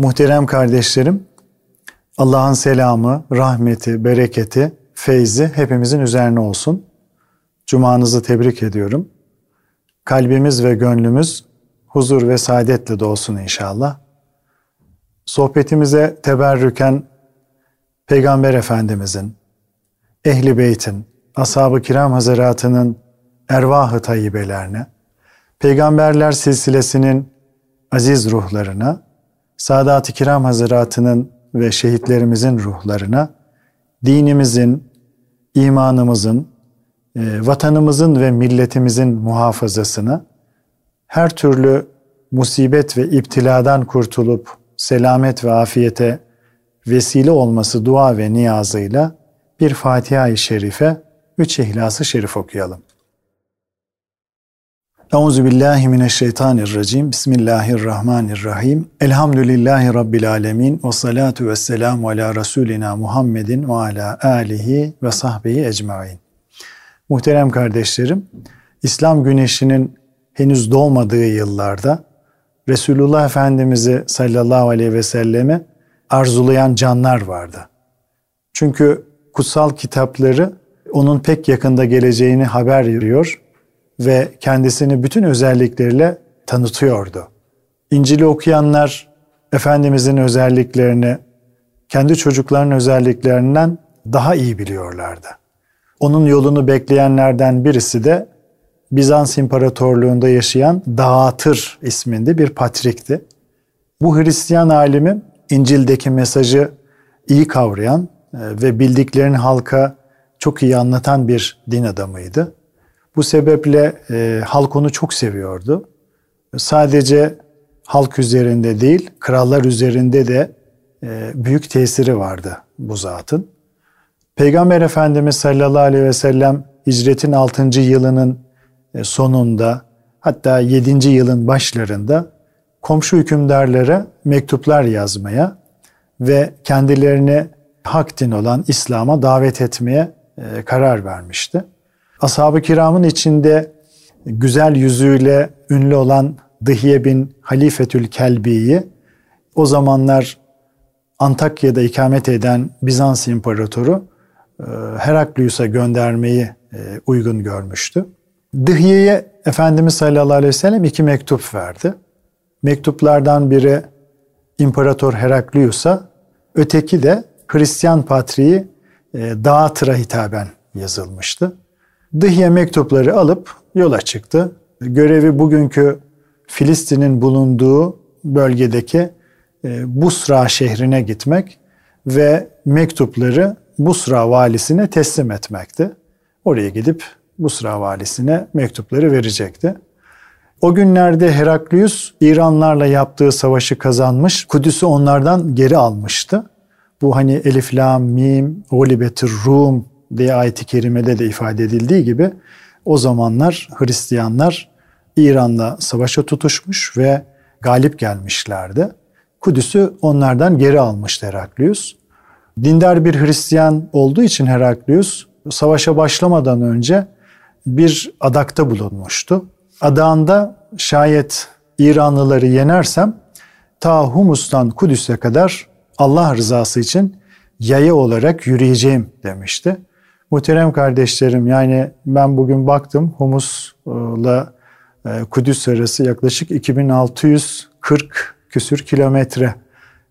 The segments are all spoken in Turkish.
Muhterem kardeşlerim, Allah'ın selamı, rahmeti, bereketi, feyzi hepimizin üzerine olsun. Cumanızı tebrik ediyorum. Kalbimiz ve gönlümüz huzur ve saadetle dolsun inşallah. Sohbetimize teberrüken Peygamber Efendimizin, Ehli Beyt'in, Ashab-ı Kiram Hazaratı'nın ervah-ı tayyibelerine, Peygamberler silsilesinin aziz ruhlarına, Sadat-ı Kiram Hazaratı'nın ve şehitlerimizin ruhlarına, dinimizin, imanımızın, e, vatanımızın ve milletimizin muhafazasına, her türlü musibet ve iptiladan kurtulup selamet ve afiyete vesile olması dua ve niyazıyla bir Fatiha-i Şerife, üç İhlas-ı Şerif okuyalım. Euzu billahi mineşşeytanirracim. Bismillahirrahmanirrahim. Elhamdülillahi rabbil alamin ve salatu vesselamu ala rasulina Muhammedin ve ala alihi ve sahbihi ecmaîn. Muhterem kardeşlerim, İslam güneşinin henüz doğmadığı yıllarda Resulullah Efendimizi sallallahu aleyhi ve selleme arzulayan canlar vardı. Çünkü kutsal kitapları onun pek yakında geleceğini haber veriyor ve kendisini bütün özellikleriyle tanıtıyordu. İncil'i okuyanlar Efendimizin özelliklerini kendi çocuklarının özelliklerinden daha iyi biliyorlardı. Onun yolunu bekleyenlerden birisi de Bizans İmparatorluğu'nda yaşayan Dağıtır isminde bir patrikti. Bu Hristiyan alimi İncil'deki mesajı iyi kavrayan e, ve bildiklerini halka çok iyi anlatan bir din adamıydı. Bu sebeple e, halk onu çok seviyordu. Sadece halk üzerinde değil, krallar üzerinde de e, büyük tesiri vardı bu zatın. Peygamber Efendimiz sallallahu aleyhi ve sellem hicretin 6. yılının e, sonunda hatta 7. yılın başlarında komşu hükümdarlara mektuplar yazmaya ve kendilerini hak din olan İslam'a davet etmeye e, karar vermişti. Ashab-ı kiramın içinde güzel yüzüyle ünlü olan Dıhiye bin Halifetül Kelbi'yi o zamanlar Antakya'da ikamet eden Bizans İmparatoru e, Heraklius'a göndermeyi e, uygun görmüştü. Dıhiye'ye Efendimiz sallallahu aleyhi ve sellem iki mektup verdi. Mektuplardan biri İmparator Heraklius'a, öteki de Hristiyan Patriği e, Dağıtır'a hitaben yazılmıştı. Dıhye mektupları alıp yola çıktı. Görevi bugünkü Filistin'in bulunduğu bölgedeki e, Busra şehrine gitmek ve mektupları Busra valisine teslim etmekti. Oraya gidip Busra valisine mektupları verecekti. O günlerde Heraklius İranlarla yaptığı savaşı kazanmış, Kudüs'ü onlardan geri almıştı. Bu hani Elif, Lam, Mim, Gulibetür Rum diye ayet-i kerimede de ifade edildiği gibi o zamanlar Hristiyanlar İran'la savaşa tutuşmuş ve galip gelmişlerdi. Kudüs'ü onlardan geri almıştı Heraklius. Dindar bir Hristiyan olduğu için Heraklius savaşa başlamadan önce bir adakta bulunmuştu. Adağında şayet İranlıları yenersem ta Humus'tan Kudüs'e kadar Allah rızası için yaya olarak yürüyeceğim demişti. Muhterem kardeşlerim yani ben bugün baktım Humus'la e, Kudüs arası yaklaşık 2640 küsür kilometre.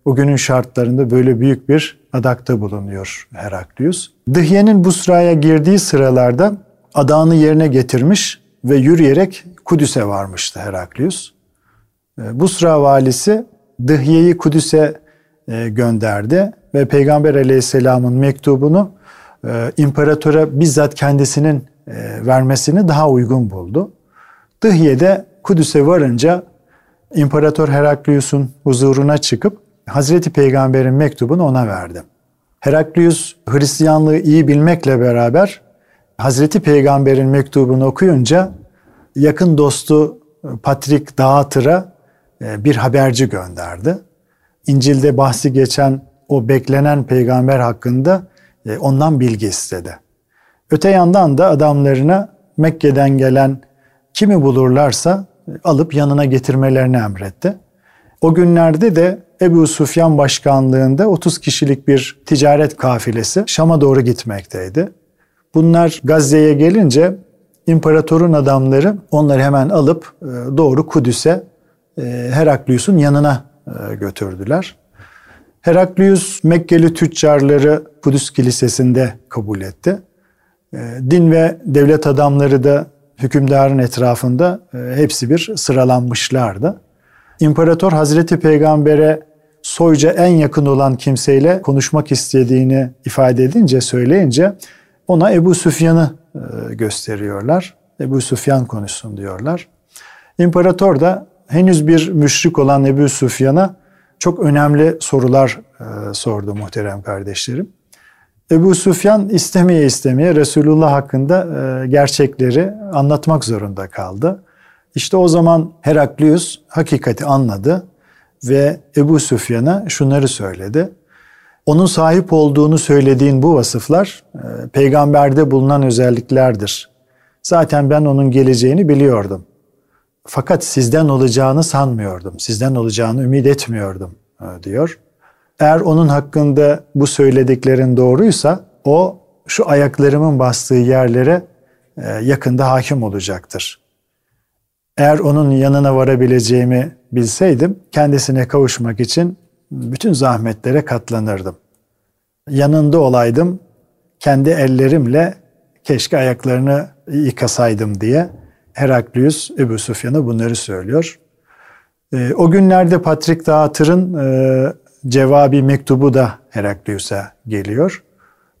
O günün şartlarında böyle büyük bir adakta bulunuyor Heraklius. Dıhye'nin Busra'ya girdiği sıralarda adağını yerine getirmiş ve yürüyerek Kudüs'e varmıştı Heraklius. E, Busra valisi Dıhye'yi Kudüs'e e, gönderdi ve Peygamber aleyhisselamın mektubunu e, imparatora bizzat kendisinin vermesini daha uygun buldu. Dıhye'de Kudüs'e varınca İmparator Heraklius'un huzuruna çıkıp Hazreti Peygamber'in mektubunu ona verdi. Heraklius Hristiyanlığı iyi bilmekle beraber Hazreti Peygamber'in mektubunu okuyunca yakın dostu Patrik Dağıtır'a e, bir haberci gönderdi. İncil'de bahsi geçen o beklenen peygamber hakkında e, ondan bilgi istedi. Öte yandan da adamlarına Mekke'den gelen kimi bulurlarsa e, alıp yanına getirmelerini emretti. O günlerde de Ebu Sufyan başkanlığında 30 kişilik bir ticaret kafilesi Şam'a doğru gitmekteydi. Bunlar Gazze'ye gelince imparatorun adamları onları hemen alıp e, doğru Kudüs'e e, Heraklius'un yanına e, götürdüler. Heraklius Mekkeli tüccarları Kudüs Kilisesi'nde kabul etti. Din ve devlet adamları da hükümdarın etrafında hepsi bir sıralanmışlardı. İmparator Hazreti Peygamber'e soyca en yakın olan kimseyle konuşmak istediğini ifade edince, söyleyince ona Ebu Süfyan'ı e, gösteriyorlar. Ebu Süfyan konuşsun diyorlar. İmparator da henüz bir müşrik olan Ebu Süfyan'a çok önemli sorular e, sordu muhterem kardeşlerim. Ebu Süfyan istemeye istemeye Resulullah hakkında e, gerçekleri anlatmak zorunda kaldı. İşte o zaman Heraklius hakikati anladı ve Ebu Süfyan'a şunları söyledi. Onun sahip olduğunu söylediğin bu vasıflar e, peygamberde bulunan özelliklerdir. Zaten ben onun geleceğini biliyordum. Fakat sizden olacağını sanmıyordum. Sizden olacağını ümit etmiyordum e, diyor. Eğer onun hakkında bu söylediklerin doğruysa o şu ayaklarımın bastığı yerlere e, yakında hakim olacaktır. Eğer onun yanına varabileceğimi bilseydim kendisine kavuşmak için bütün zahmetlere katlanırdım. Yanında olaydım, kendi ellerimle keşke ayaklarını yıkasaydım diye Heraklius Ebu Sufyan'a bunları söylüyor. E, o günlerde Patrik Dağıtır'ın e, cevabi mektubu da Heraklius'a geliyor.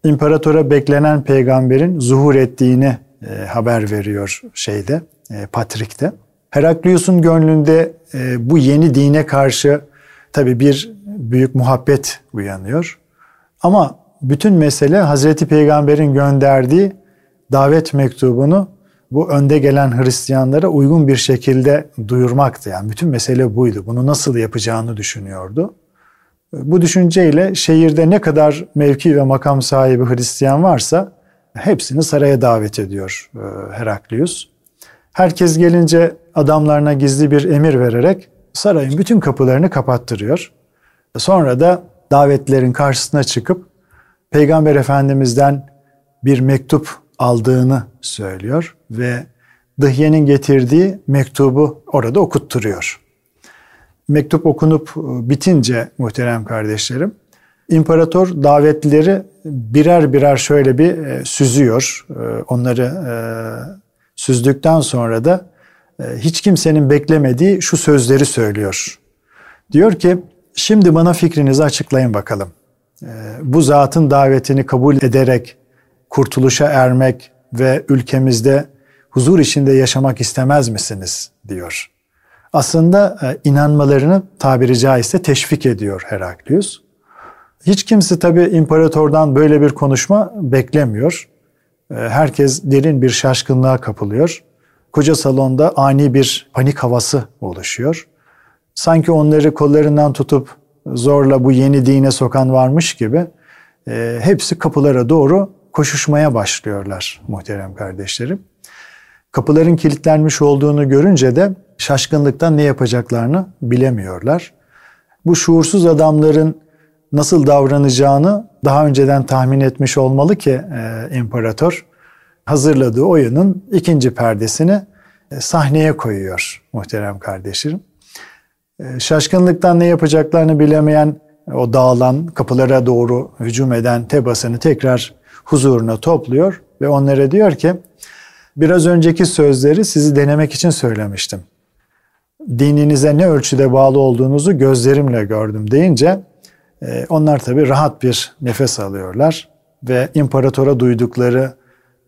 İmparatora beklenen peygamberin zuhur ettiğini e, haber veriyor şeyde, e, Patrik'te. Heraklius'un gönlünde e, bu yeni dine karşı tabi bir büyük muhabbet uyanıyor. Ama bütün mesele Hazreti Peygamber'in gönderdiği davet mektubunu bu önde gelen Hristiyanlara uygun bir şekilde duyurmaktı. Yani bütün mesele buydu. Bunu nasıl yapacağını düşünüyordu. Bu düşünceyle şehirde ne kadar mevki ve makam sahibi Hristiyan varsa hepsini saraya davet ediyor e, Heraklius. Herkes gelince adamlarına gizli bir emir vererek sarayın bütün kapılarını kapattırıyor. Sonra da davetlerin karşısına çıkıp Peygamber Efendimiz'den bir mektup aldığını söylüyor ve Dıhye'nin getirdiği mektubu orada okutturuyor. Mektup okunup bitince muhterem kardeşlerim, imparator davetlileri birer birer şöyle bir e, süzüyor. E, onları e, süzdükten sonra da hiç kimsenin beklemediği şu sözleri söylüyor. Diyor ki, şimdi bana fikrinizi açıklayın bakalım. Bu zatın davetini kabul ederek kurtuluşa ermek ve ülkemizde huzur içinde yaşamak istemez misiniz diyor. Aslında inanmalarını tabiri caizse teşvik ediyor Heraklius. Hiç kimse tabi imparatordan böyle bir konuşma beklemiyor. Herkes derin bir şaşkınlığa kapılıyor. Koca salonda ani bir panik havası oluşuyor. Sanki onları kollarından tutup zorla bu yeni dine sokan varmış gibi e, hepsi kapılara doğru koşuşmaya başlıyorlar muhterem kardeşlerim. Kapıların kilitlenmiş olduğunu görünce de şaşkınlıktan ne yapacaklarını bilemiyorlar. Bu şuursuz adamların nasıl davranacağını daha önceden tahmin etmiş olmalı ki e, imparator hazırladığı oyunun ikinci perdesini e, sahneye koyuyor muhterem kardeşlerim. E, şaşkınlıktan ne yapacaklarını bilemeyen o dağılan kapılara doğru hücum eden Tebas'ını tekrar huzuruna topluyor ve onlara diyor ki biraz önceki sözleri sizi denemek için söylemiştim. Dininize ne ölçüde bağlı olduğunuzu gözlerimle gördüm deyince e, onlar tabi rahat bir nefes alıyorlar ve imparatora duydukları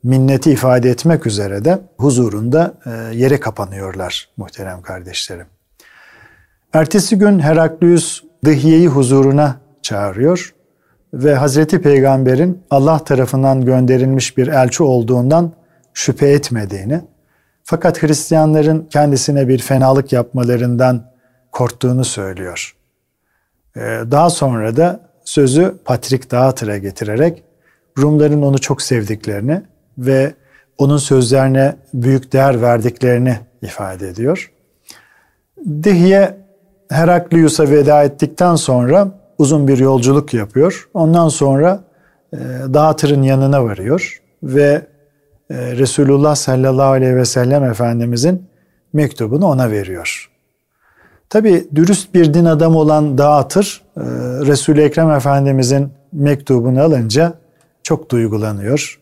minneti ifade etmek üzere de huzurunda e, yere kapanıyorlar muhterem kardeşlerim. Ertesi gün Heraklius Dıhye'yi huzuruna çağırıyor ve Hazreti Peygamber'in Allah tarafından gönderilmiş bir elçi olduğundan şüphe etmediğini fakat Hristiyanların kendisine bir fenalık yapmalarından korktuğunu söylüyor. E, daha sonra da sözü Patrik Dağıtır'a getirerek Rumların onu çok sevdiklerini ve onun sözlerine büyük değer verdiklerini ifade ediyor. Dihye Heraklius'a veda ettikten sonra uzun bir yolculuk yapıyor. Ondan sonra e, Dağıtır'ın yanına varıyor ve e, Resulullah sallallahu aleyhi ve sellem Efendimizin mektubunu ona veriyor. Tabi dürüst bir din adamı olan Dağıtır, e, Resul-i Ekrem Efendimizin mektubunu alınca çok duygulanıyor.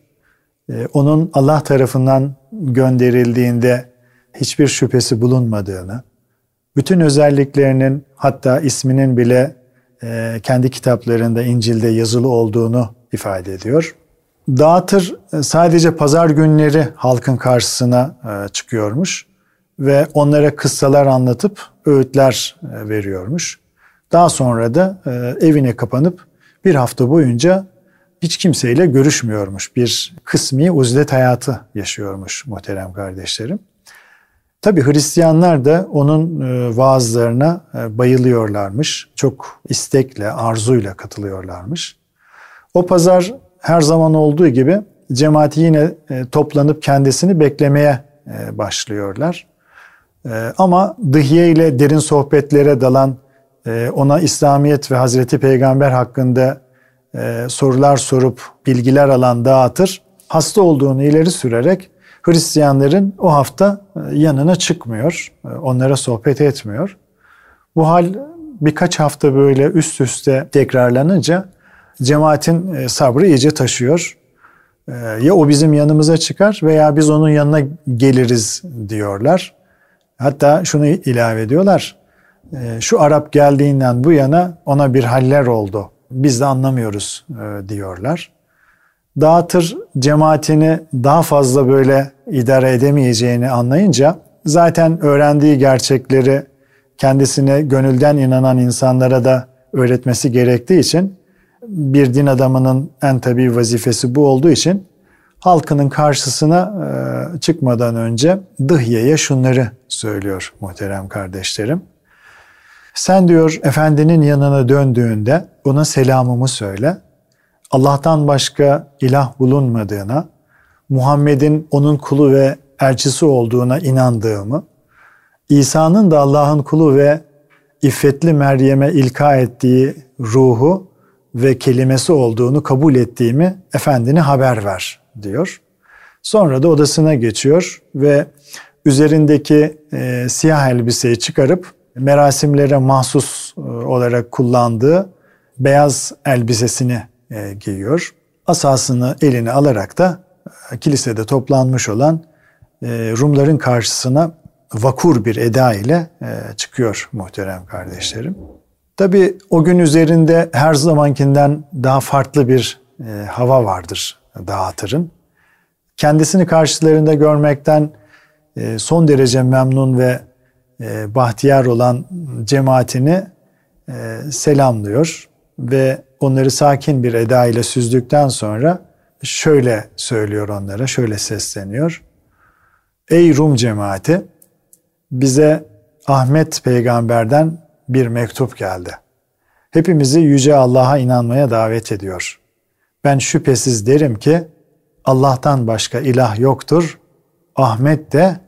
E, onun Allah tarafından gönderildiğinde hiçbir şüphesi bulunmadığını, bütün özelliklerinin hatta isminin bile kendi kitaplarında İncil'de yazılı olduğunu ifade ediyor. Dağıtır sadece pazar günleri halkın karşısına çıkıyormuş ve onlara kıssalar anlatıp öğütler e, veriyormuş. Daha sonra da e, evine kapanıp bir hafta boyunca hiç kimseyle görüşmüyormuş. Bir kısmi uzlet hayatı yaşıyormuş muhterem kardeşlerim. Tabi Hristiyanlar da onun e, vaazlarına bayılıyorlarmış. Çok istekle, arzuyla katılıyorlarmış. O pazar her zaman olduğu gibi cemaati yine toplanıp kendisini beklemeye başlıyorlar. Ama Dıhiye ile derin sohbetlere dalan, e, ona İslamiyet ve Hazreti Peygamber hakkında e, sorular sorup bilgiler alan dağıtır, hasta olduğunu ileri sürerek Hristiyanların o hafta e, yanına çıkmıyor, onlara sohbet etmiyor. Bu hal birkaç hafta böyle üst üste tekrarlanınca cemaatin sabrı iyice taşıyor. Ya o bizim yanımıza çıkar veya biz onun yanına geliriz diyorlar. Hatta şunu ilave ediyorlar. Şu Arap geldiğinden bu yana ona bir haller oldu. Biz de anlamıyoruz e, diyorlar. Dağıtır cemaatini daha fazla böyle idare edemeyeceğini anlayınca zaten öğrendiği gerçekleri kendisine gönülden inanan insanlara da öğretmesi gerektiği için bir din adamının en tabi vazifesi bu olduğu için halkının karşısına e, çıkmadan önce Dıhye'ye şunları söylüyor muhterem kardeşlerim. Sen diyor efendinin yanına döndüğünde ona selamımı söyle. Allah'tan başka ilah bulunmadığına, Muhammed'in onun kulu ve elçisi olduğuna inandığımı, İsa'nın da Allah'ın kulu ve iffetli Meryem'e ilka ettiği ruhu ve kelimesi olduğunu kabul ettiğimi efendine haber ver diyor. Sonra da odasına geçiyor ve üzerindeki e, siyah elbiseyi çıkarıp merasimlere mahsus e, olarak kullandığı beyaz elbisesini e, giyiyor. Asasını eline alarak da e, kilisede toplanmış olan e, Rumların karşısına vakur bir eda ile e, çıkıyor muhterem kardeşlerim. Tabi o gün üzerinde her zamankinden daha farklı bir hava vardır dağıtırın. Kendisini karşılarında görmekten son derece memnun ve e, bahtiyar olan cemaatini selamlıyor ve onları sakin bir eda ile süzdükten sonra şöyle söylüyor onlara, şöyle sesleniyor. Ey Rum cemaati, bize Ahmet peygamberden bir mektup geldi. Hepimizi yüce Allah'a inanmaya davet ediyor. Ben şüphesiz derim ki Allah'tan başka ilah yoktur. Ahmet de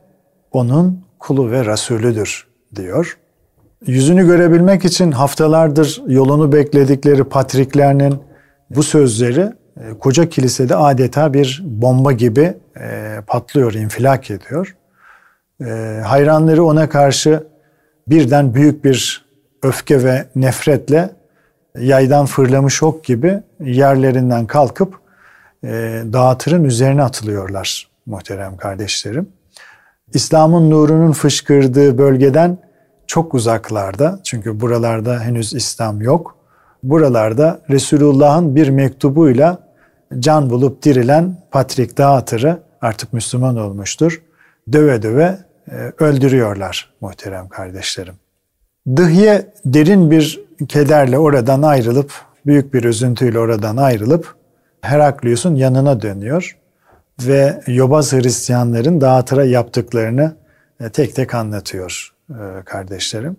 onun kulu ve Resulüdür diyor. Yüzünü görebilmek için haftalardır yolunu bekledikleri patriklerinin bu sözleri e, koca kilisede adeta bir bomba gibi e, patlıyor, infilak ediyor. E, hayranları ona karşı birden büyük bir öfke ve nefretle yaydan fırlamış ok gibi yerlerinden kalkıp dağıtırın üzerine atılıyorlar muhterem kardeşlerim. İslam'ın nurunun fışkırdığı bölgeden çok uzaklarda çünkü buralarda henüz İslam yok. Buralarda Resulullah'ın bir mektubuyla can bulup dirilen Patrik Dağıtır'ı artık Müslüman olmuştur. Döve döve e, öldürüyorlar muhterem kardeşlerim. Dıhye derin bir kederle oradan ayrılıp, büyük bir üzüntüyle oradan ayrılıp Heraklius'un yanına dönüyor ve yobaz Hristiyanların dağıtıra yaptıklarını e, tek tek anlatıyor kardeşlerim.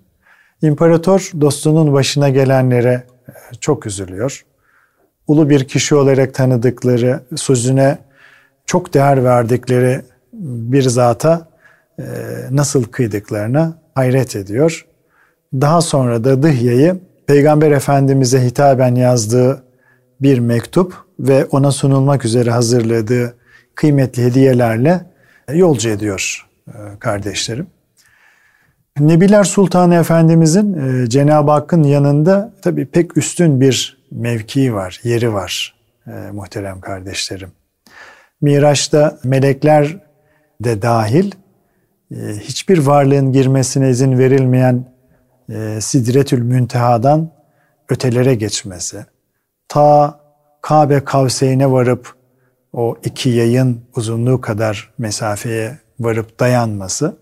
İmparator dostunun başına gelenlere e, çok üzülüyor. Ulu bir kişi olarak tanıdıkları, sözüne çok değer verdikleri bir zata nasıl kıydıklarına hayret ediyor daha sonra da Dıhya'yı Peygamber Efendimiz'e hitaben yazdığı bir mektup ve ona sunulmak üzere hazırladığı kıymetli hediyelerle yolcu ediyor e, kardeşlerim. Nebiler Sultanı Efendimizin e, Cenab-ı Hakk'ın yanında tabii pek üstün bir mevkii var, yeri var e, muhterem kardeşlerim. Miraç'ta melekler de dahil hiçbir varlığın girmesine izin verilmeyen Sidretül Münteha'dan ötelere geçmesi, ta Kabe Kavseyne varıp o iki yayın uzunluğu kadar mesafeye varıp dayanması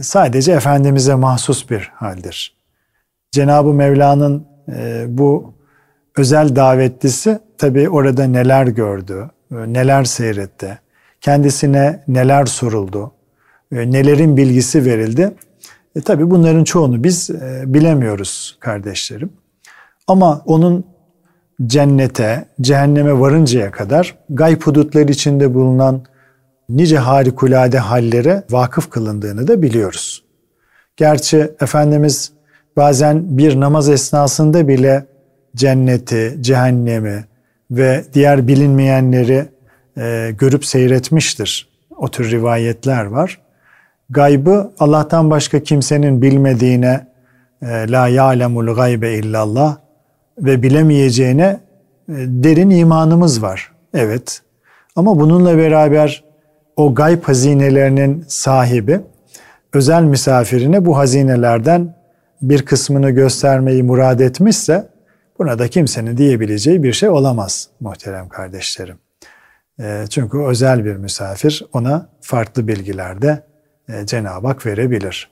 sadece Efendimiz'e mahsus bir haldir. Cenab-ı Mevla'nın e, bu özel davetlisi tabi orada neler gördü, e, neler seyretti, kendisine neler soruldu, e, nelerin bilgisi verildi. E, tabi bunların çoğunu biz bilemiyoruz kardeşlerim. Ama onun cennete, cehenneme varıncaya kadar gayb hudutları içinde bulunan nice harikulade hallere vakıf kılındığını da biliyoruz. Gerçi Efendimiz bazen bir namaz esnasında bile cenneti, cehennemi ve diğer bilinmeyenleri e, görüp seyretmiştir. O tür rivayetler var. Gaybı Allah'tan başka kimsenin bilmediğine e, la ya'lemul gaybe illallah ve bilemeyeceğine e, derin imanımız var. Evet. Ama bununla beraber o gayb hazinelerinin sahibi özel misafirine bu hazinelerden bir kısmını göstermeyi murad etmişse buna da kimsenin diyebileceği bir şey olamaz muhterem kardeşlerim. E, çünkü özel bir misafir ona farklı bilgiler de e, Cenab-ı Hak verebilir.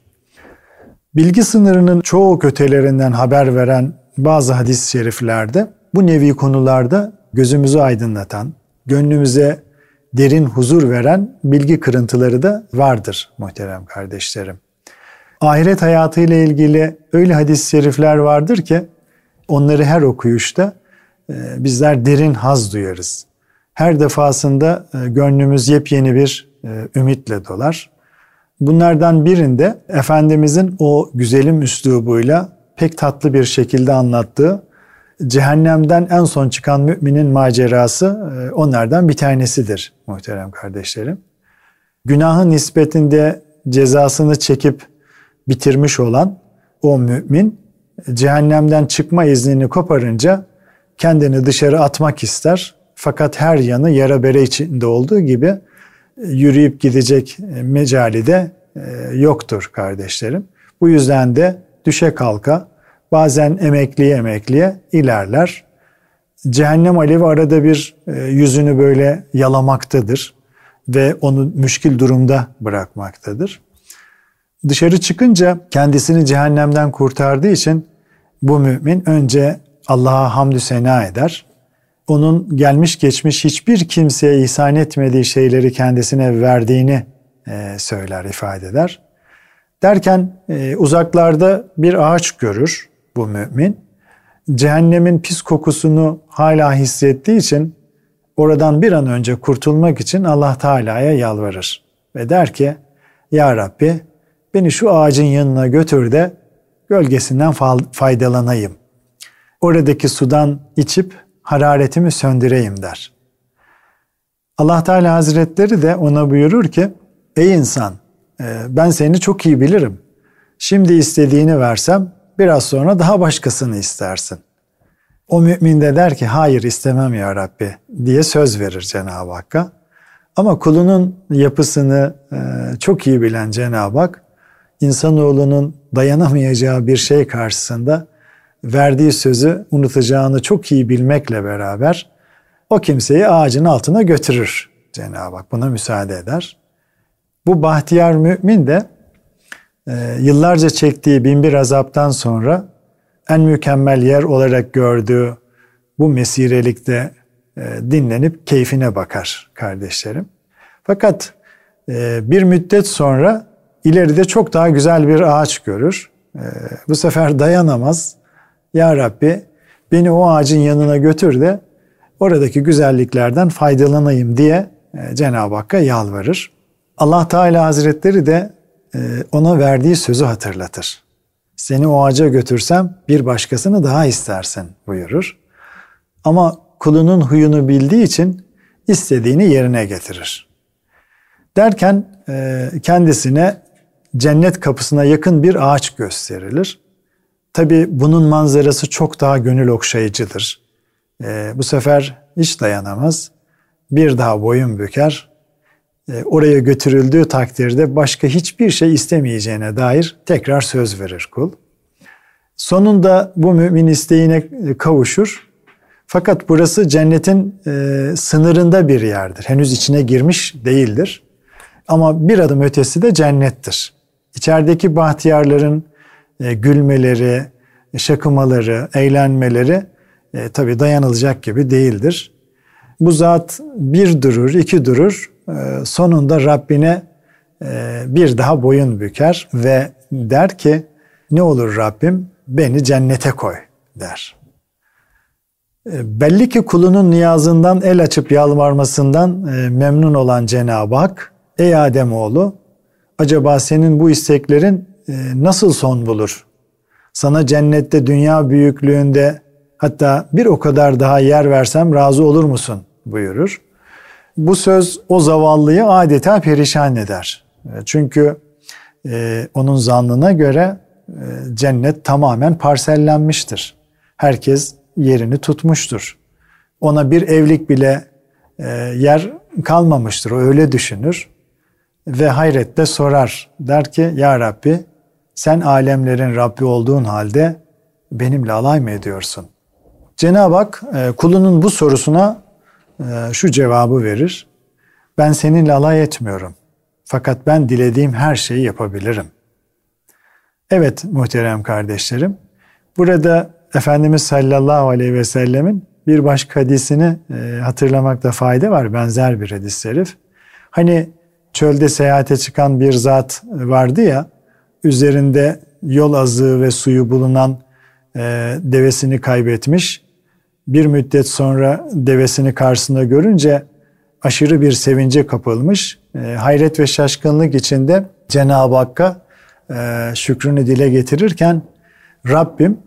Bilgi sınırının çoğu kötelerinden haber veren bazı hadis-i şeriflerde bu nevi konularda gözümüzü aydınlatan, gönlümüze derin huzur veren bilgi kırıntıları da vardır muhterem kardeşlerim. Ahiret hayatı ile ilgili öyle hadis-i şerifler vardır ki onları her okuyuşta e, bizler derin haz duyarız. Her defasında e, gönlümüz yepyeni bir e, ümitle dolar. Bunlardan birinde Efendimizin o güzelim üslubuyla pek tatlı bir şekilde anlattığı cehennemden en son çıkan müminin macerası e, onlardan bir tanesidir muhterem kardeşlerim. Günahın nispetinde cezasını çekip bitirmiş olan o mümin cehennemden çıkma iznini koparınca kendini dışarı atmak ister. Fakat her yanı yara bere içinde olduğu gibi e, yürüyüp gidecek e, mecali de yoktur kardeşlerim. Bu yüzden de düşe kalka bazen emekliye emekliye ilerler. Cehennem alevi arada bir e, yüzünü böyle yalamaktadır ve onu müşkil durumda bırakmaktadır. Dışarı çıkınca kendisini cehennemden kurtardığı için bu mümin önce Allah'a hamdü sena eder. Onun gelmiş geçmiş hiçbir kimseye ihsan etmediği şeyleri kendisine verdiğini e, söyler, ifade eder. Derken e, uzaklarda bir ağaç görür bu mümin. Cehennemin pis kokusunu hala hissettiği için oradan bir an önce kurtulmak için Allah Teala'ya yalvarır. Ve der ki Ya Rabbi beni şu ağacın yanına götür de gölgesinden faydalanayım. Oradaki sudan içip hararetimi söndüreyim der. Allah Teala Hazretleri de ona buyurur ki Ey insan e, ben seni çok iyi bilirim. Şimdi istediğini versem biraz sonra daha başkasını istersin. O mümin de der ki hayır istemem ya Rabbi diye söz verir Cenab-ı Hakk'a. Ama kulunun yapısını e, çok iyi bilen Cenab-ı Hak, insanoğlunun dayanamayacağı bir şey karşısında verdiği sözü unutacağını çok iyi bilmekle beraber o kimseyi ağacın altına götürür Cenab-ı Hak. Buna müsaade eder. Bu bahtiyar mümin de yıllarca çektiği binbir azaptan sonra en mükemmel yer olarak gördüğü bu mesirelikte e, dinlenip keyfine bakar kardeşlerim. Fakat e, bir müddet sonra ileride çok daha güzel bir ağaç görür. E, bu sefer dayanamaz. Ya Rabbi beni o ağacın yanına götür de oradaki güzelliklerden faydalanayım diye Cenab-ı Hakk'a yalvarır. Allah Teala Hazretleri de ona verdiği sözü hatırlatır. Seni o ağaca götürsem bir başkasını daha istersin buyurur. Ama kulunun huyunu bildiği için istediğini yerine getirir. Derken e, kendisine cennet kapısına yakın bir ağaç gösterilir. Tabi bunun manzarası çok daha gönül okşayıcıdır. E, bu sefer hiç dayanamaz. Bir daha boyun büker. E, oraya götürüldüğü takdirde başka hiçbir şey istemeyeceğine dair tekrar söz verir kul. Sonunda bu mümin isteğine kavuşur. Fakat burası cennetin e, sınırında bir yerdir. Henüz içine girmiş değildir. Ama bir adım ötesi de cennettir. İçerideki bahtiyarların e, gülmeleri, şakımaları, eğlenmeleri e, tabii dayanılacak gibi değildir. Bu zat bir durur, iki durur, e, sonunda Rabbine e, bir daha boyun büker ve der ki ne olur Rabbim beni cennete koy der. E, belli ki kulunun niyazından el açıp yalvarmasından e, memnun olan Cenab-ı Hak, ey Ademoğlu acaba senin bu isteklerin e, nasıl son bulur? Sana cennette dünya büyüklüğünde hatta bir o kadar daha yer versem razı olur musun buyurur. Bu söz o zavallıyı adeta perişan eder. E, çünkü e, onun zannına göre e, cennet tamamen parsellenmiştir. Herkes yerini tutmuştur. Ona bir evlik bile e, yer kalmamıştır. O öyle düşünür ve hayrette sorar. Der ki ya Rabbi sen alemlerin Rabbi olduğun halde benimle alay mı ediyorsun? Cenab-ı Hak e, kulunun bu sorusuna şu cevabı verir. Ben seninle alay etmiyorum. Fakat ben dilediğim her şeyi yapabilirim. Evet muhterem kardeşlerim. Burada Efendimiz sallallahu aleyhi ve sellemin bir başka hadisini e, hatırlamakta fayda var. Benzer bir hadis şerif. Hani çölde seyahate çıkan bir zat vardı ya, üzerinde yol azığı ve suyu bulunan e, devesini kaybetmiş. Bir müddet sonra devesini karşısında görünce aşırı bir sevince kapılmış. E, hayret ve şaşkınlık içinde Cenab-ı Hakk'a e, şükrünü dile getirirken Rabbim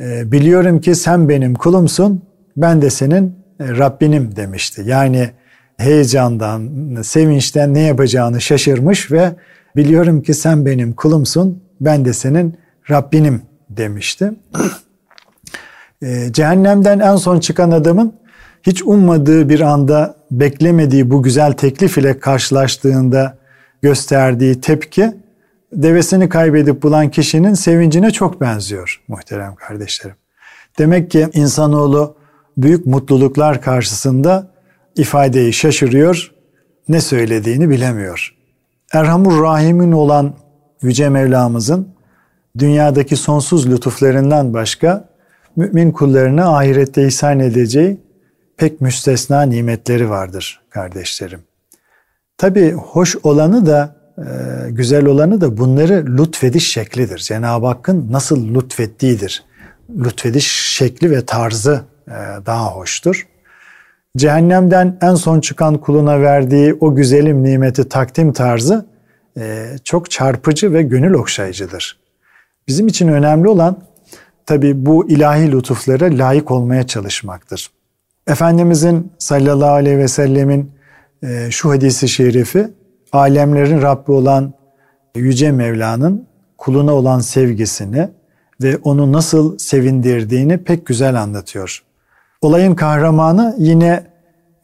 e, biliyorum ki sen benim kulumsun, ben de senin e, Rabbinim demişti. Yani heyecandan, sevinçten ne yapacağını şaşırmış ve biliyorum ki sen benim kulumsun, ben de senin Rabbinim demişti. E, cehennemden en son çıkan adamın hiç ummadığı bir anda beklemediği bu güzel teklif ile karşılaştığında gösterdiği tepki devesini kaybedip bulan kişinin sevincine çok benziyor muhterem kardeşlerim. Demek ki insanoğlu büyük mutluluklar karşısında ifadeyi şaşırıyor, ne söylediğini bilemiyor. Erhamur Rahim'in olan Yüce Mevlamızın dünyadaki sonsuz lütuflarından başka mümin kullarına ahirette ihsan edeceği pek müstesna nimetleri vardır kardeşlerim. Tabi hoş olanı da e, güzel olanı da bunları lütfediş şeklidir. Cenab-ı Hakk'ın nasıl lütfettiğidir. Lütfediş şekli ve tarzı e, daha hoştur. Cehennemden en son çıkan kuluna verdiği o güzelim nimeti takdim tarzı e, çok çarpıcı ve gönül okşayıcıdır. Bizim için önemli olan tabi bu ilahi lütuflara layık olmaya çalışmaktır. Efendimizin sallallahu aleyhi ve sellemin e, şu hadisi şerifi alemlerin Rabbi olan Yüce Mevla'nın kuluna olan sevgisini ve onu nasıl sevindirdiğini pek güzel anlatıyor. Olayın kahramanı yine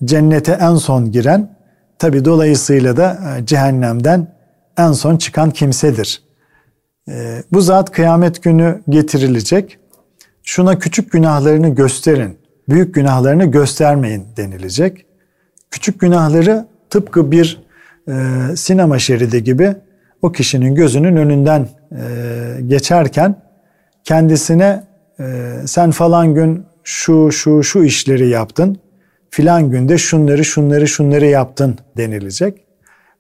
cennete en son giren, tabi dolayısıyla da e, cehennemden en son çıkan kimsedir. E, bu zat kıyamet günü getirilecek. Şuna küçük günahlarını gösterin, büyük günahlarını göstermeyin denilecek. Küçük günahları tıpkı bir e, sinema şeridi gibi o kişinin gözünün önünden e, geçerken kendisine e, sen falan gün şu şu şu işleri yaptın, filan günde şunları şunları şunları yaptın denilecek.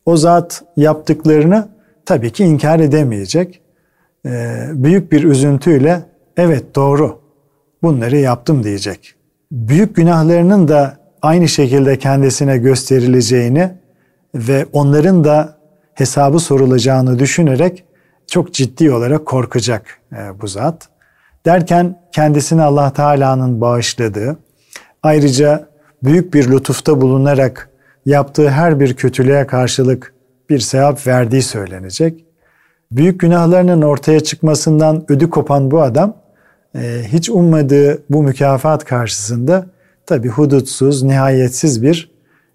O zat yaptıklarını tabii ki inkar edemeyecek. E, büyük bir üzüntüyle evet doğru bunları yaptım diyecek. Büyük günahlarının da aynı şekilde kendisine gösterileceğini ve onların da hesabı sorulacağını düşünerek çok ciddi olarak korkacak e, bu zat. Derken kendisini Allah Teala'nın bağışladığı, ayrıca büyük bir lütufta bulunarak yaptığı her bir kötülüğe karşılık bir sevap verdiği söylenecek. Büyük günahlarının ortaya çıkmasından ödü kopan bu adam e, hiç ummadığı bu mükafat karşısında tabi hudutsuz, nihayetsiz bir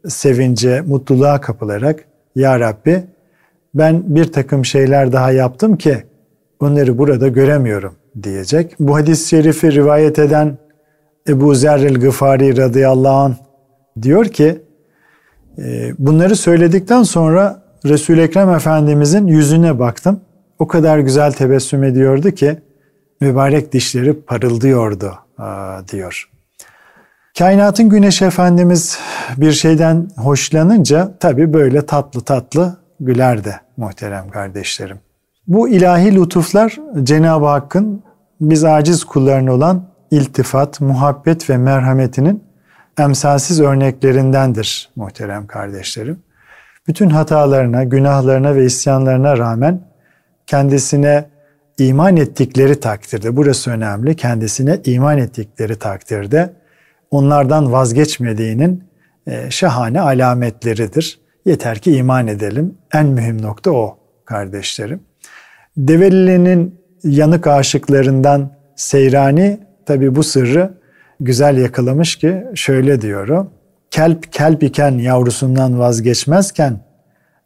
sevince, mutluluğa kapılarak Ya Rabbi ben bir takım şeyler daha yaptım ki onları burada göremiyorum diyecek. Bu hadis-i şerifi rivayet eden Ebu Zerril Gıfari radıyallahu anh diyor ki e, bunları söyledikten sonra Resul-i Ekrem Efendimizin yüzüne baktım. O kadar güzel tebessüm ediyordu ki mübarek dişleri parıldıyordu diyor. Kainatın güneş efendimiz bir şeyden hoşlanınca tabii böyle tatlı tatlı gülerdi muhterem kardeşlerim. Bu ilahi lütuflar Cenab-ı Hakk'ın biz aciz kullarına olan iltifat, muhabbet ve merhametinin emsalsiz örneklerindendir muhterem kardeşlerim. Bütün hatalarına, günahlarına ve isyanlarına rağmen kendisine iman ettikleri takdirde, burası önemli, kendisine iman ettikleri takdirde onlardan vazgeçmediğinin e, şahane alametleridir. Yeter ki iman edelim. En mühim nokta o kardeşlerim. Develi'nin yanık aşıklarından Seyrani tabi bu sırrı güzel yakalamış ki şöyle diyor. Kelp kelp iken yavrusundan vazgeçmezken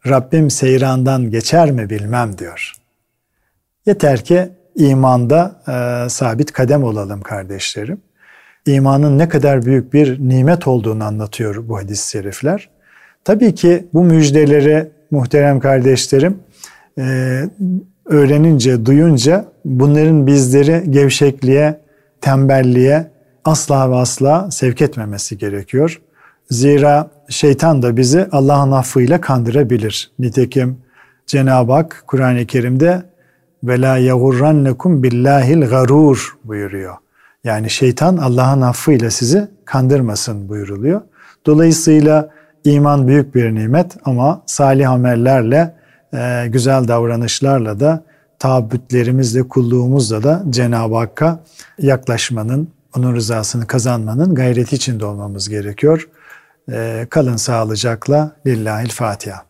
Rabbim seyrandan geçer mi bilmem diyor. Yeter ki imanda e, sabit kadem olalım kardeşlerim. İmanın ne kadar büyük bir nimet olduğunu anlatıyor bu hadis-i şerifler. Tabii ki bu müjdeleri muhterem kardeşlerim e, öğrenince, duyunca bunların bizleri gevşekliğe, tembelliğe asla ve asla sevk etmemesi gerekiyor. Zira şeytan da bizi Allah'ın affıyla kandırabilir. Nitekim Cenab-ı Hak Kur'an-ı Kerim'de ve la yagurrannekum billahil garur buyuruyor. Yani şeytan Allah'ın affıyla sizi kandırmasın buyuruluyor. Dolayısıyla iman büyük bir nimet ama salih amellerle, e, güzel davranışlarla da taabütlerimizle, kulluğumuzla da Cenab-ı Hakk'a yaklaşmanın, onun rızasını kazanmanın gayreti içinde olmamız gerekiyor. E, kalın sağlıcakla. Lillahil Fatiha.